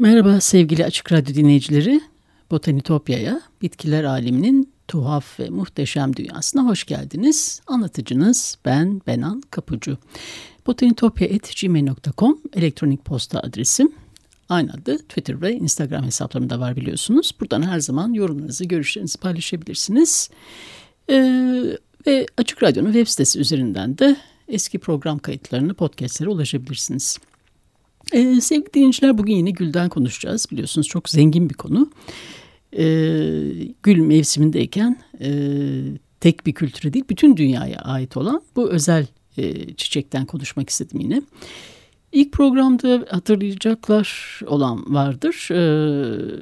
Merhaba sevgili Açık Radyo dinleyicileri. Botanitopya'ya, bitkiler aleminin tuhaf ve muhteşem dünyasına hoş geldiniz. Anlatıcınız ben Benan Kapucu. botanitopya.gmail.com elektronik posta adresim. Aynı adı Twitter ve Instagram hesaplarımda var biliyorsunuz. Buradan her zaman yorumlarınızı, görüşlerinizi paylaşabilirsiniz. Ee, ve Açık Radyo'nun web sitesi üzerinden de eski program kayıtlarını, podcastlere ulaşabilirsiniz. Ee, sevgili dinleyiciler bugün yine gülden konuşacağız. Biliyorsunuz çok zengin bir konu. Ee, gül mevsimindeyken e, tek bir kültüre değil bütün dünyaya ait olan bu özel e, çiçekten konuşmak istedim yine. İlk programda hatırlayacaklar olan vardır. Ee,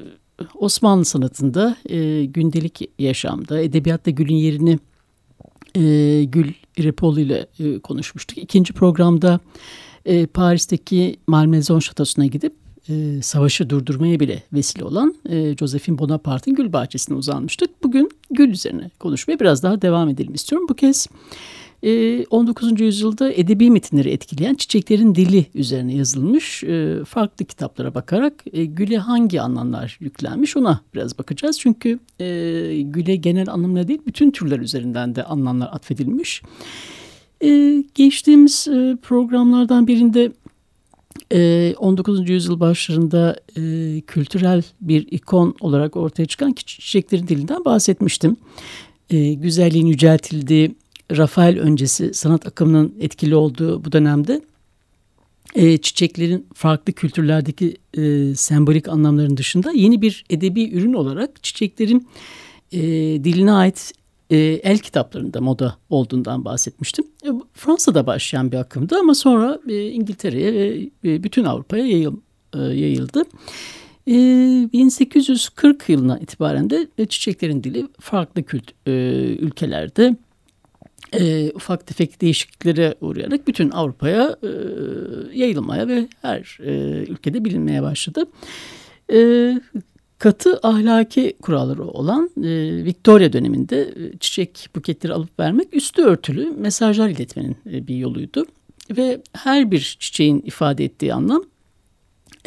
Osmanlı sanatında e, gündelik yaşamda edebiyatta gülün yerini e, Gül İrepoli ile e, konuşmuştuk. İkinci programda e, Paris'teki Malmaison Şatosu'na gidip e, savaşı durdurmaya bile vesile olan e, Josephine Bonaparte'ın gül bahçesine uzanmıştık. Bugün gül üzerine konuşmaya biraz daha devam edelim istiyorum. Bu kez e, 19. yüzyılda edebi metinleri etkileyen çiçeklerin dili üzerine yazılmış e, farklı kitaplara bakarak e, güle hangi anlamlar yüklenmiş ona biraz bakacağız. Çünkü e, güle genel anlamına değil bütün türler üzerinden de anlamlar atfedilmiş. Ee, geçtiğimiz e, programlardan birinde e, 19. yüzyıl başlarında e, kültürel bir ikon olarak ortaya çıkan çiçeklerin dilinden bahsetmiştim. E, güzelliğin yüceltildiği, Rafael öncesi sanat akımının etkili olduğu bu dönemde e, çiçeklerin farklı kültürlerdeki e, sembolik anlamların dışında yeni bir edebi ürün olarak çiçeklerin e, diline ait e, el kitaplarında moda olduğundan bahsetmiştim. E, Fransa'da başlayan bir akımdı ama sonra e, İngiltere'ye ve e, bütün Avrupa'ya yayıl, e, yayıldı. E, 1840 yılına itibaren de e, çiçeklerin dili farklı kült, e, ülkelerde e, ufak tefek değişikliklere uğrayarak bütün Avrupa'ya e, yayılmaya ve her e, ülkede bilinmeye başladı. E, katı ahlaki kuralları olan e, Victoria döneminde e, çiçek buketleri alıp vermek üstü örtülü mesajlar iletmenin e, bir yoluydu. Ve her bir çiçeğin ifade ettiği anlam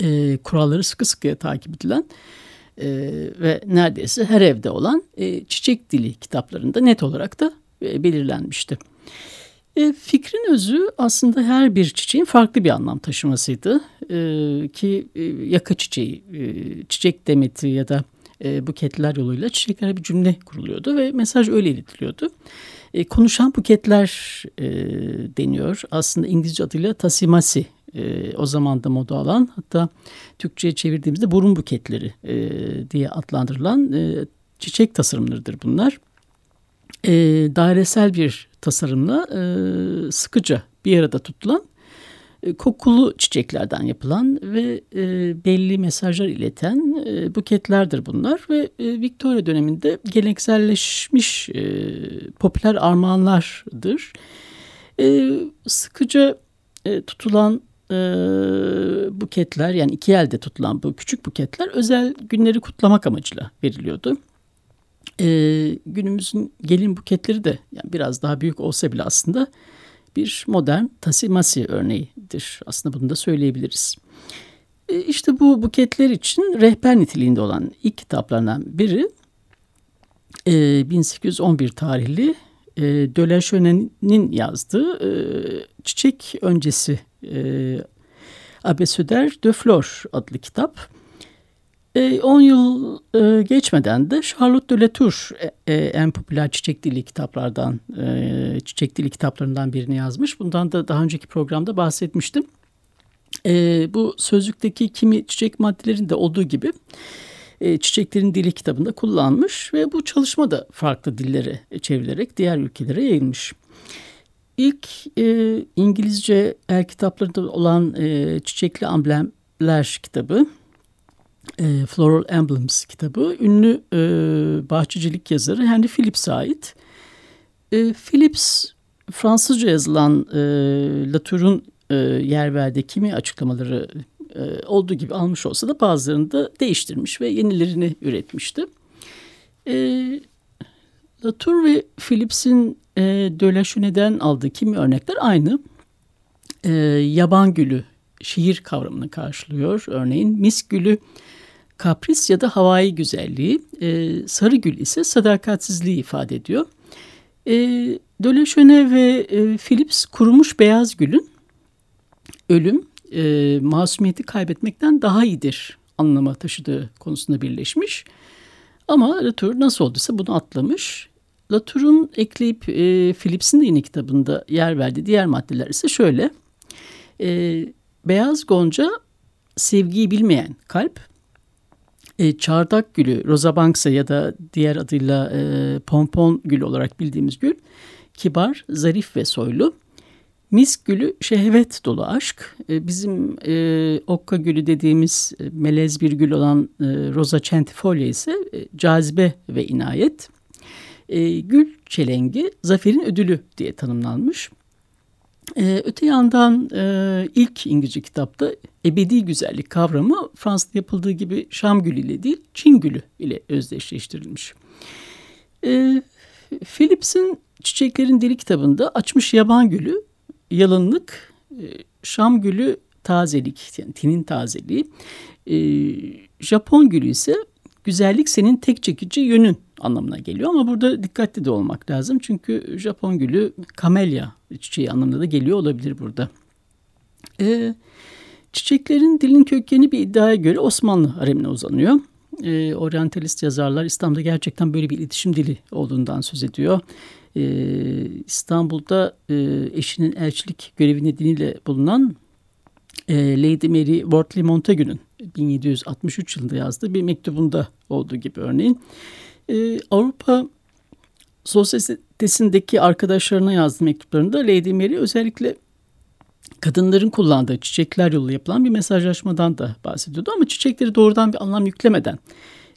e, kuralları sıkı sıkıya takip edilen e, ve neredeyse her evde olan e, çiçek dili kitaplarında net olarak da e, belirlenmişti. E, fikrin özü aslında her bir çiçeğin farklı bir anlam taşımasıydı. E, ki e, yaka çiçeği, e, çiçek demeti ya da e, buketler yoluyla çiçeklere bir cümle kuruluyordu ve mesaj öyle iletiliyordu. E, konuşan buketler e, deniyor. Aslında İngilizce adıyla tasimasi e, o zaman da moda alan hatta Türkçe'ye çevirdiğimizde burun buketleri e, diye adlandırılan e, çiçek tasarımlarıdır bunlar. E, dairesel bir tasarımla e, sıkıca bir arada tutulan e, kokulu çiçeklerden yapılan ve e, belli mesajlar ileten e, buketlerdir bunlar ve e, Victoria döneminde gelenekselleşmiş e, popüler armağanlardır. E, sıkıca e, tutulan e, buketler yani iki elde tutulan bu küçük buketler özel günleri kutlamak amacıyla veriliyordu e, günümüzün gelin buketleri de yani biraz daha büyük olsa bile aslında bir modern tasimasi örneğidir. Aslında bunu da söyleyebiliriz. E, işte bu buketler için rehber niteliğinde olan ilk kitaplarından biri e, 1811 tarihli e, Döleşönen'in yazdığı e, Çiçek Öncesi e, Abesöder de Flor adlı kitap. 10 e, yıl e, geçmeden de Charlotte de Latour e, en popüler çiçek dili kitaplardan, çiçek dili kitaplarından birini yazmış. Bundan da daha önceki programda bahsetmiştim. E, bu sözlükteki kimi çiçek maddelerinde olduğu gibi e, Çiçeklerin Dili kitabında kullanmış ve bu çalışma da farklı dillere çevrilerek diğer ülkelere yayılmış. İlk e, İngilizce el kitaplarında olan e, Çiçekli Amblemler kitabı, e, Floral Emblems kitabı, ünlü e, bahçecilik yazarı Henry Phillips'e ait. E, Phillips Fransızca yazılan e, Latour'un e, yer verdiği kimi açıklamaları e, olduğu gibi almış olsa da bazılarını da değiştirmiş ve yenilerini üretmişti. E, Latour ve Phillips'in e, Dölaşüne'den aldığı kimi örnekler aynı. E, yaban gülü şiir kavramını karşılıyor. Örneğin mis gülü kapris ya da havai güzelliği, e, sarı gül ise sadakatsizliği ifade ediyor. E, Dölaşöne ve e, Philips kurumuş beyaz gülün ölüm, e, masumiyeti kaybetmekten daha iyidir anlama taşıdığı konusunda birleşmiş. Ama Latour nasıl olduysa bunu atlamış. Latour'un ekleyip e, Phillips'in de yine kitabında yer verdiği diğer maddeler ise şöyle. E, beyaz gonca sevgiyi bilmeyen kalp, e, çardak gülü Rosa Banks'a ya da diğer adıyla e, pompon gülü olarak bildiğimiz gül kibar, zarif ve soylu. Misk gülü şehvet dolu aşk. E, bizim e, okka gülü dediğimiz e, melez bir gül olan e, Rosa centifolia ise e, cazibe ve inayet. E, gül çelengi zaferin ödülü diye tanımlanmış. E, öte yandan e, ilk İngilizce kitapta ebedi güzellik kavramı Fransa'da yapıldığı gibi Şam gülü ile değil Çin gülü ile özdeşleştirilmiş. E, Phillips'in Çiçeklerin Dili kitabında açmış yaban gülü yalınlık, e, Şam gülü tazelik, yani tinin tazeliği. E, Japon gülü ise güzellik senin tek çekici yönün anlamına geliyor ama burada dikkatli de olmak lazım. Çünkü Japon gülü kamelya çiçeği anlamında da geliyor olabilir burada. E, çiçeklerin dilin kökeni bir iddiaya göre Osmanlı haremine uzanıyor. E, oryantalist yazarlar İslam'da gerçekten böyle bir iletişim dili olduğundan söz ediyor. Ee, İstanbul'da e, eşinin elçilik görevi nedeniyle bulunan e, Lady Mary Wortley Montagu'nun 1763 yılında yazdığı bir mektubunda olduğu gibi örneğin. E, Avrupa sosyetesindeki arkadaşlarına yazdığı mektuplarında Lady Mary özellikle kadınların kullandığı çiçekler yolu yapılan bir mesajlaşmadan da bahsediyordu. Ama çiçekleri doğrudan bir anlam yüklemeden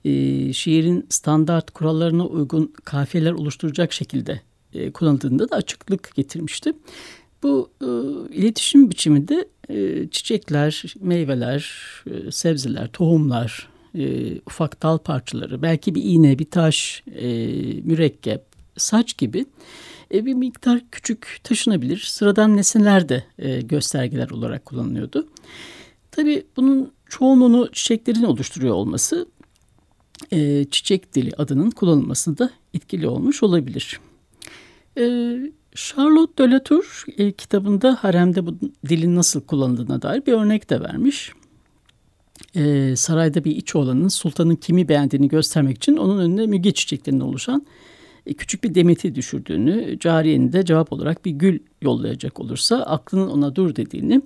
e, şiirin standart kurallarına uygun kafiyeler oluşturacak şekilde e, kullanıldığında da açıklık getirmişti. Bu e, iletişim biçiminde e, çiçekler, meyveler, e, sebzeler, tohumlar, e, ufak dal parçaları, belki bir iğne, bir taş, e, mürekkep, saç gibi bir miktar küçük taşınabilir sıradan nesneler de göstergeler olarak kullanılıyordu. Tabii bunun çoğunluğunu çiçeklerin oluşturuyor olması çiçek dili adının kullanılmasında etkili olmuş olabilir. Charlotte de Latour e, kitabında haremde bu dilin nasıl kullanıldığına dair bir örnek de vermiş. E, sarayda bir iç oğlanın sultanın kimi beğendiğini göstermek için onun önüne müge çiçeklerinden oluşan e, küçük bir demeti düşürdüğünü, cariyenin de cevap olarak bir gül yollayacak olursa aklının ona dur dediğini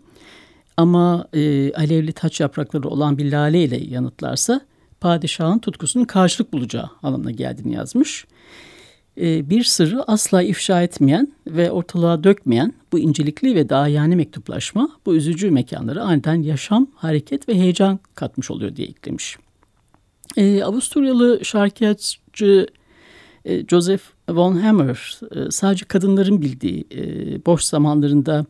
ama e, alevli taç yaprakları olan bir lale ile yanıtlarsa padişahın tutkusunun karşılık bulacağı anlamına geldiğini yazmış. Ee, bir sırrı asla ifşa etmeyen ve ortalığa dökmeyen bu incelikli ve dahiyane mektuplaşma bu üzücü mekanlara aniden yaşam, hareket ve heyecan katmış oluyor diye eklemiş. Ee, Avusturyalı şarkıcı e, Joseph von Hammer e, sadece kadınların bildiği e, boş zamanlarında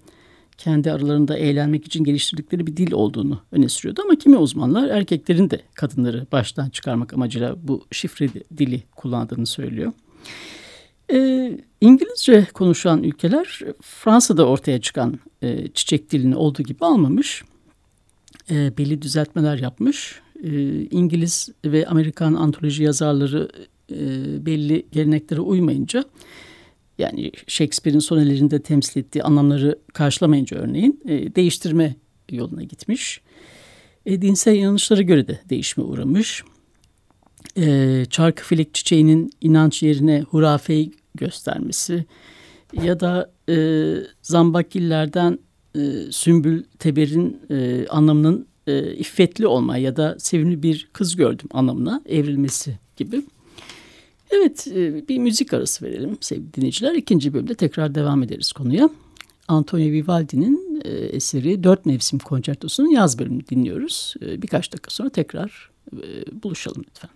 kendi aralarında eğlenmek için geliştirdikleri bir dil olduğunu öne sürüyordu. Ama kimi uzmanlar erkeklerin de kadınları baştan çıkarmak amacıyla bu şifre dili kullandığını söylüyor. E, İngilizce konuşan ülkeler Fransa'da ortaya çıkan e, çiçek dilini olduğu gibi almamış. E, belli düzeltmeler yapmış. E, İngiliz ve Amerikan antoloji yazarları e, belli geleneklere uymayınca yani Shakespeare'in sonelerinde temsil ettiği anlamları karşılamayınca örneğin e, değiştirme yoluna gitmiş. E, dinsel inanışlara göre de değişme uğramış. E, çarkıfelek çiçeğinin inanç yerine hurafeyi göstermesi ya da e, zambakillerden e, Sümbül Teber'in e, anlamının e, iffetli olma ya da sevimli bir kız gördüm anlamına evrilmesi gibi. Evet e, bir müzik arası verelim sevgili dinleyiciler. İkinci bölümde tekrar devam ederiz konuya. Antonio Vivaldi'nin e, eseri Dört Mevsim Konçertosu'nun yaz bölümünü dinliyoruz. E, birkaç dakika sonra tekrar e, buluşalım lütfen.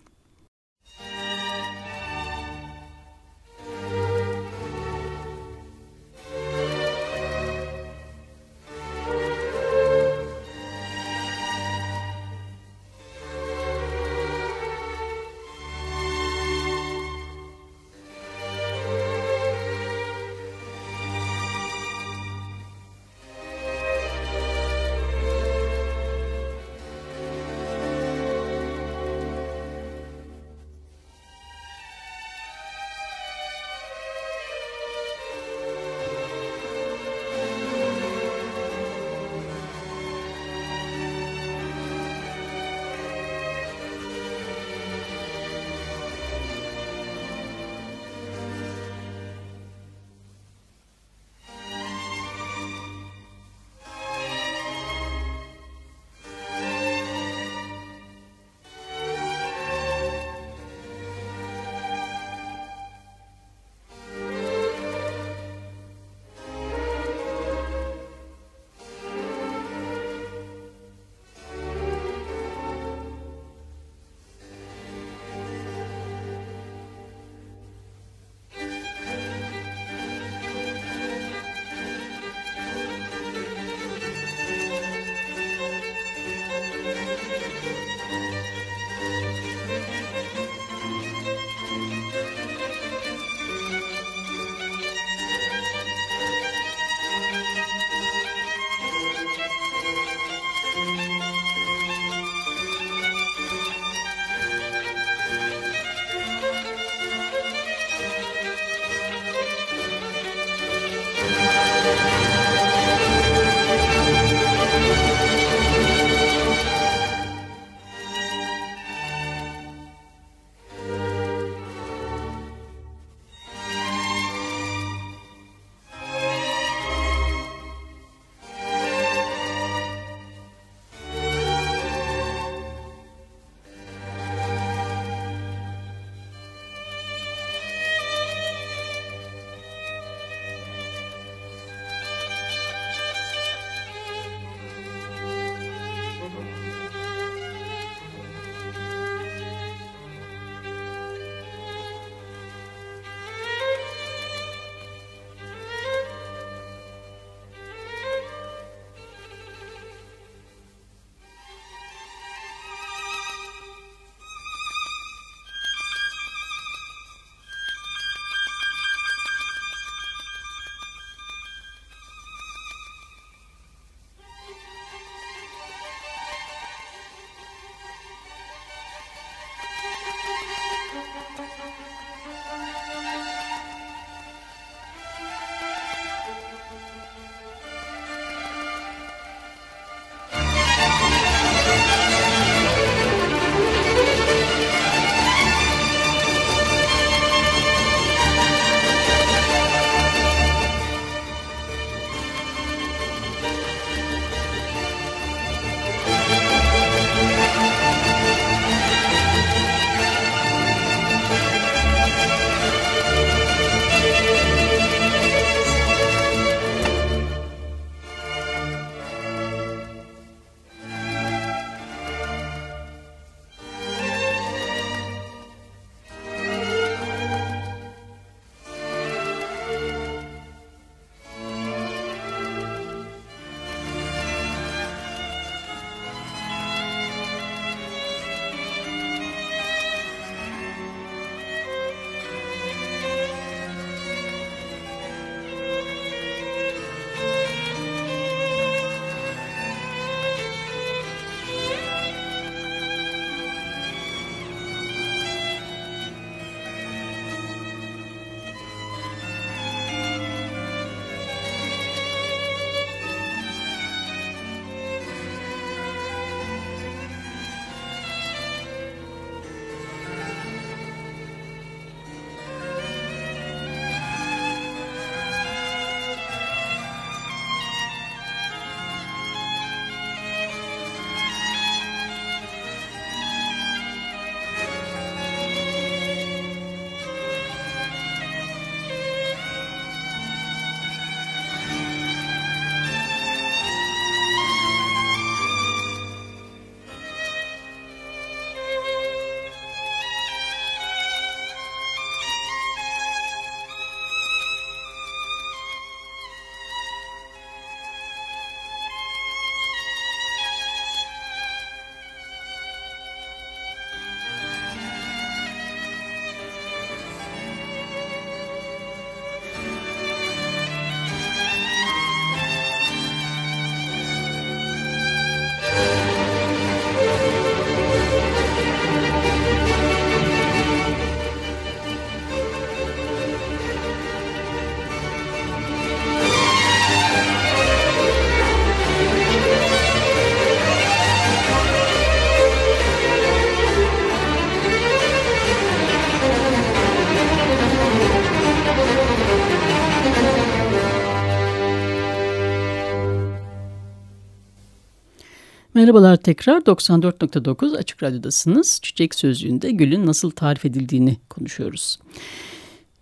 Merhabalar tekrar 94.9 Açık Radyo'dasınız. Çiçek Sözlüğü'nde gülün nasıl tarif edildiğini konuşuyoruz.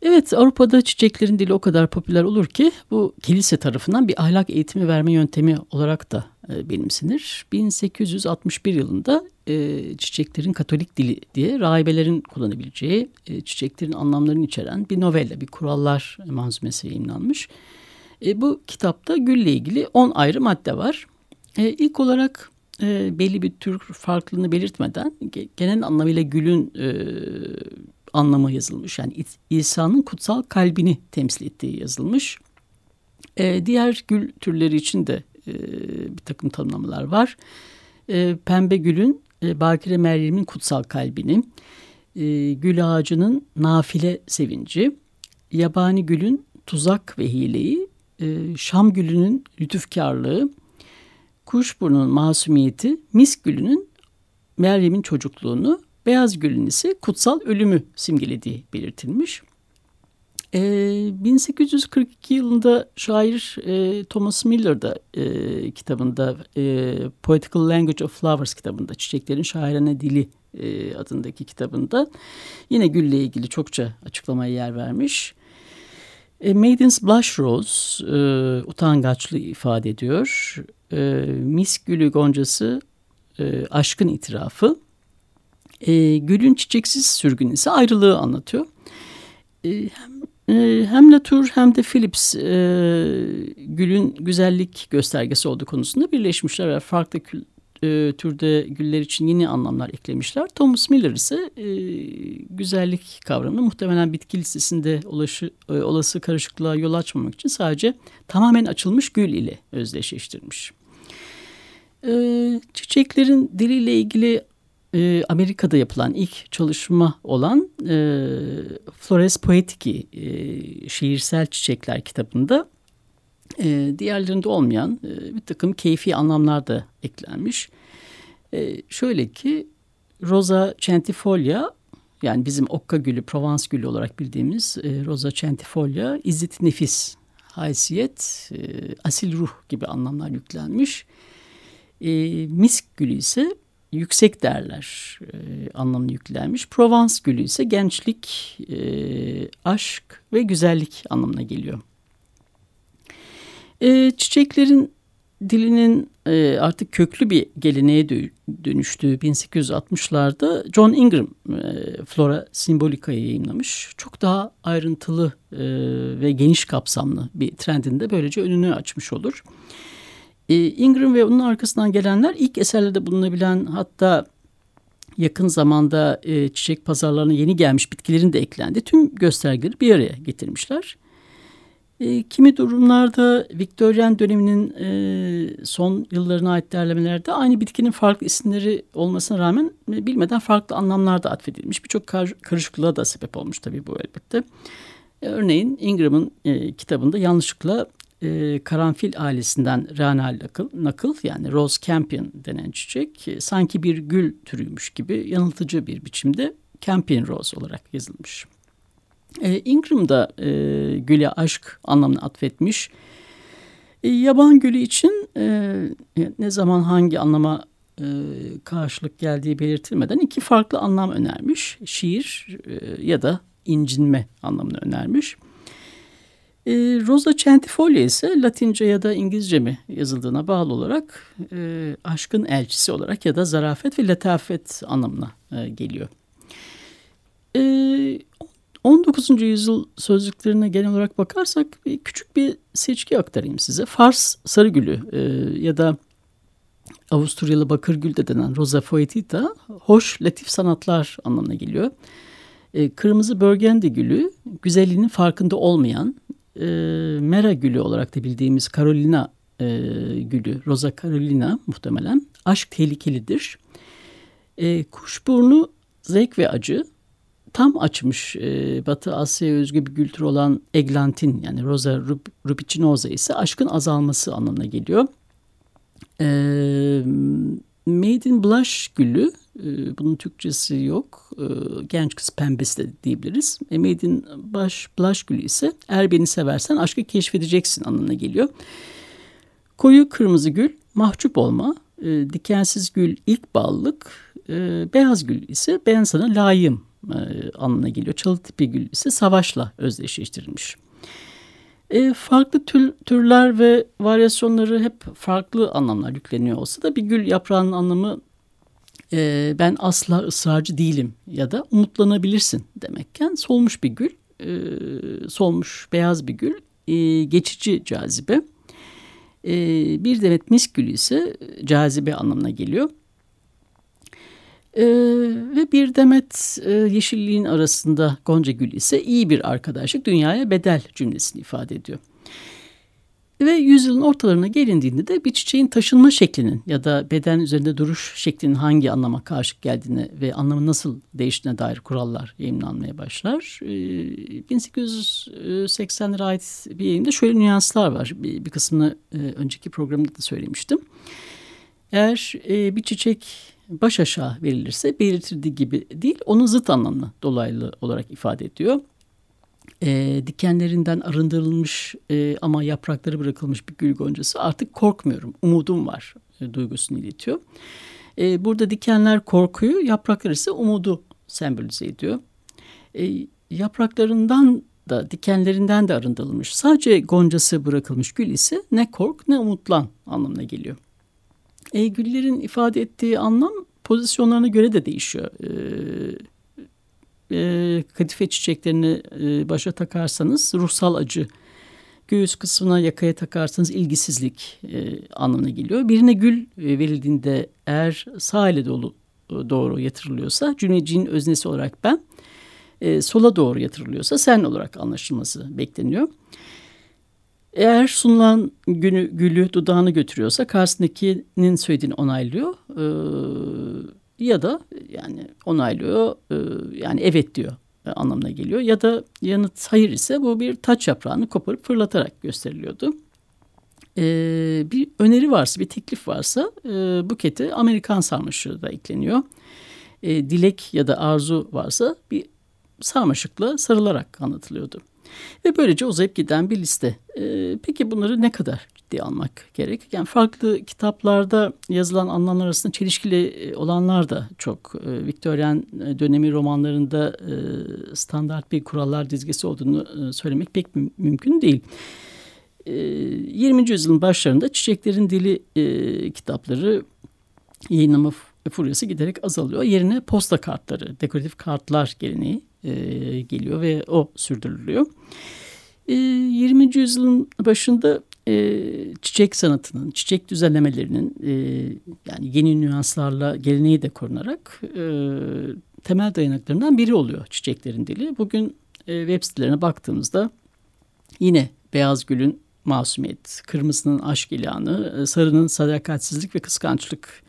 Evet Avrupa'da çiçeklerin dili o kadar popüler olur ki bu kilise tarafından bir ahlak eğitimi verme yöntemi olarak da e, benimsenir. 1861 yılında e, çiçeklerin katolik dili diye rahibelerin kullanabileceği e, çiçeklerin anlamlarını içeren bir novella, bir kurallar manzumesi yayınlanmış. E, bu kitapta gülle ilgili 10 ayrı madde var. E, ilk olarak e, belli bir tür farklılığını belirtmeden genel anlamıyla gülün e, anlamı yazılmış. Yani İsa'nın kutsal kalbini temsil ettiği yazılmış. E, diğer gül türleri için de e, bir takım tanımlamalar var. E, pembe gülün e, Bakire Meryem'in kutsal kalbini, e, gül ağacının nafile sevinci, yabani gülün tuzak ve hileyi, e, Şam gülünün lütufkarlığı, kuşburnunun masumiyeti, misk gülünün Meryem'in çocukluğunu, beyaz gülün ise kutsal ölümü simgelediği belirtilmiş. E, 1842 yılında şair e, Thomas Miller da e, kitabında e, Poetical Language of Flowers kitabında Çiçeklerin Şairane Dili e, adındaki kitabında yine gülle ilgili çokça açıklamaya yer vermiş. E, Maiden's Blush Rose e, utangaçlığı ifade ediyor. E, Misk Gülü Goncası e, aşkın itirafı. E, gülün çiçeksiz sürgün ise ayrılığı anlatıyor. E, hem e, hem Latour hem de Phillips e, gülün güzellik göstergesi olduğu konusunda birleşmişler ve farklı kül, e, türde güller için yeni anlamlar eklemişler. Thomas Miller ise e, güzellik kavramını muhtemelen bitki listesinde ulaşı, e, olası karışıklığa yol açmamak için sadece tamamen açılmış gül ile özdeşleştirmiş. E, çiçeklerin diliyle ilgili e, Amerika'da yapılan ilk çalışma olan e, Flores Poetiki e, şiirsel çiçekler kitabında e, diğerlerinde olmayan e, bir takım keyfi anlamlar da eklenmiş. E, şöyle ki Rosa centifolia yani bizim okka gülü, Provence gülü olarak bildiğimiz e, Rosa centifolia izzet nefis, haysiyet, e, asil ruh gibi anlamlar yüklenmiş. E, misk gülü ise yüksek değerler e, anlamını yüklenmiş. Provence gülü ise gençlik, e, aşk ve güzellik anlamına geliyor. E, çiçeklerin dilinin e, artık köklü bir geleneğe dönüştüğü 1860'larda John Ingram e, Flora Simbolica'yı yayınlamış. Çok daha ayrıntılı e, ve geniş kapsamlı bir trendinde böylece önünü açmış olur. E, Ingram ve onun arkasından gelenler ilk eserlerde bulunabilen hatta yakın zamanda e, çiçek pazarlarına yeni gelmiş bitkilerin de eklendi. Tüm göstergeleri bir araya getirmişler. E, kimi durumlarda Viktoryen döneminin e, son yıllarına ait derlemelerde aynı bitkinin farklı isimleri olmasına rağmen e, bilmeden farklı anlamlarda atfedilmiş. Birçok kar, karışıklığa da sebep olmuş tabii bu elbette. E, örneğin Ingram'ın e, kitabında yanlışlıkla e, karanfil ailesinden Rana nakıl, yani Rose Campion denen çiçek e, sanki bir gül türüymüş gibi yanıltıcı bir biçimde Campion Rose olarak yazılmış. E, Ingram da e, güle aşk anlamını atfetmiş. E, yaban gülü için e, ne zaman hangi anlama e, karşılık geldiği belirtilmeden iki farklı anlam önermiş. Şiir e, ya da incinme anlamını önermiş. E, Rosa centifolia ise Latince ya da İngilizce mi yazıldığına bağlı olarak e, aşkın elçisi olarak ya da zarafet ve letafet anlamına e, geliyor. E, 19. yüzyıl sözlüklerine genel olarak bakarsak bir küçük bir seçki aktarayım size. Fars sarıgülü e, ya da Avusturyalı bakırgül de denen Rosa foetita hoş, latif sanatlar anlamına geliyor. E, kırmızı börgendi gülü güzelliğinin farkında olmayan e, mera gülü olarak da bildiğimiz Carolina e, gülü, Rosa Carolina muhtemelen aşk tehlikelidir. E, kuşburnu zevk ve acı tam açmış e, Batı Asya'ya özgü bir kültür olan eglantin yani Rosa rubicinosa ise aşkın azalması anlamına geliyor. E, Made in Blush gülü, bunun Türkçesi yok, e, genç kız pembesi de diyebiliriz. E, Made in Blush, Blush gülü ise eğer beni seversen aşkı keşfedeceksin anlamına geliyor. Koyu kırmızı gül, mahcup olma, E, dikensiz gül ilk ballık, beyaz gül ise ben sana layığım e, anlamına geliyor. Çalı tipi gül ise savaşla özdeşleştirilmiş. E, farklı tür, türler ve varyasyonları hep farklı anlamlar yükleniyor olsa da bir gül yaprağının anlamı e, ben asla ısrarcı değilim ya da umutlanabilirsin demekken solmuş bir gül, e, solmuş beyaz bir gül, e, geçici cazibe. E, bir demet misk gülü ise cazibe anlamına geliyor. Ee, ve bir demet e, yeşilliğin arasında Gonca Gül ise iyi bir arkadaşlık dünyaya bedel cümlesini ifade ediyor. Ve yüzyılın ortalarına gelindiğinde de bir çiçeğin taşınma şeklinin ya da beden üzerinde duruş şeklinin hangi anlama karşılık geldiğine ve anlamı nasıl değiştiğine dair kurallar yayınlanmaya başlar. Ee, 1880'lere ait bir yayında şöyle nüanslar var. Bir, bir kısmını e, önceki programda da söylemiştim. Eğer e, bir çiçek baş aşağı verilirse belirtildiği gibi değil onun zıt anlamını dolaylı olarak ifade ediyor. E, dikenlerinden arındırılmış e, ama yaprakları bırakılmış bir gül goncası artık korkmuyorum umudum var e, duygusunu iletiyor. E, burada dikenler korkuyu yapraklar ise umudu sembolize ediyor. E, yapraklarından da dikenlerinden de arındırılmış sadece goncası bırakılmış gül ise ne kork ne umutlan anlamına geliyor. E, güllerin ifade ettiği anlam pozisyonlarına göre de değişiyor. E, e, kadife çiçeklerini e, başa takarsanız ruhsal acı, göğüs kısmına yakaya takarsanız ilgisizlik e, anlamına geliyor. Birine gül e, verildiğinde eğer sağ ile dolu e, doğru yatırılıyorsa cümlecinin öznesi olarak ben, e, sola doğru yatırılıyorsa sen olarak anlaşılması bekleniyor. Eğer sunulan günü, gülü dudağını götürüyorsa karşısındakinin söylediğini onaylıyor. Ee, ya da yani onaylıyor e, yani evet diyor e, anlamına geliyor. Ya da yanıt hayır ise bu bir taç yaprağını koparıp fırlatarak gösteriliyordu. Bir öneri varsa bir teklif varsa e, bukete Amerikan sarmaşığı da ekleniyor. E, dilek ya da arzu varsa bir sarmaşıkla sarılarak anlatılıyordu. Ve böylece uzayıp giden bir liste. E, peki bunları ne kadar ciddiye almak gerek? Yani farklı kitaplarda yazılan anlamlar arasında çelişkili e, olanlar da çok. E, Victorian e, dönemi romanlarında standart bir kurallar dizgesi olduğunu söylemek pek mümkün değil. 20. E, yüzyılın başlarında Çiçeklerin Dili kitapları yayınlama furyası giderek azalıyor. Yerine posta kartları, dekoratif kartlar geleneği geliyor ve o sürdürülüyor. E, 20. yüzyılın başında e, çiçek sanatının, çiçek düzenlemelerinin e, yani yeni nüanslarla geleneği de korunarak e, temel dayanaklarından biri oluyor çiçeklerin dili. Bugün e, web sitelerine baktığımızda yine beyaz gülün masumiyet, kırmızının aşk ilanı, e, sarının sadakatsizlik ve kıskançlık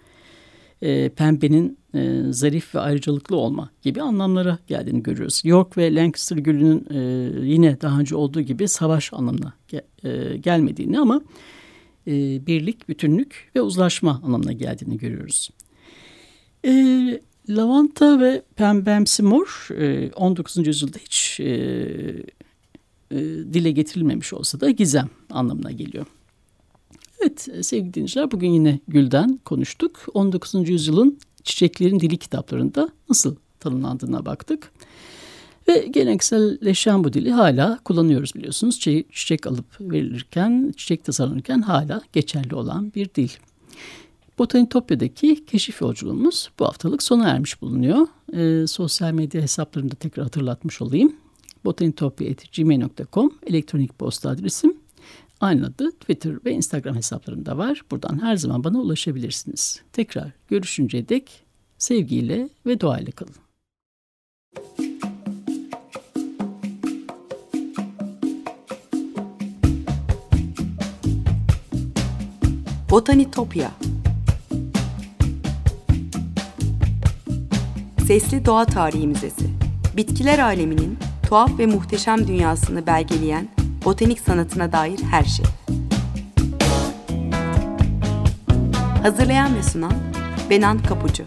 e, pembenin e, zarif ve ayrıcalıklı olma gibi anlamlara geldiğini görüyoruz. York ve Lancaster gülünün e, yine daha önce olduğu gibi savaş anlamına ge, e, gelmediğini ama e, birlik, bütünlük ve uzlaşma anlamına geldiğini görüyoruz. E, lavanta ve pembemsi mor e, 19. yüzyılda hiç e, e, dile getirilmemiş olsa da gizem anlamına geliyor. Evet sevgili dinleyiciler bugün yine Gül'den konuştuk. 19. yüzyılın çiçeklerin dili kitaplarında nasıl tanımlandığına baktık. Ve gelenekselleşen bu dili hala kullanıyoruz biliyorsunuz. Çiçek alıp verilirken, çiçek tasarlanırken hala geçerli olan bir dil. Botanitopya'daki keşif yolculuğumuz bu haftalık sona ermiş bulunuyor. E, sosyal medya hesaplarını da tekrar hatırlatmış olayım. botanitopya.gmail.com elektronik posta adresim. Aynı adı Twitter ve Instagram hesaplarımda var. Buradan her zaman bana ulaşabilirsiniz. Tekrar görüşünceye dek sevgiyle ve doğayla kalın. Botanitopya Sesli Doğa Tarihi Müzesi Bitkiler aleminin tuhaf ve muhteşem dünyasını belgeleyen botanik sanatına dair her şey. Hazırlayan ve sunan Benan Kapucu.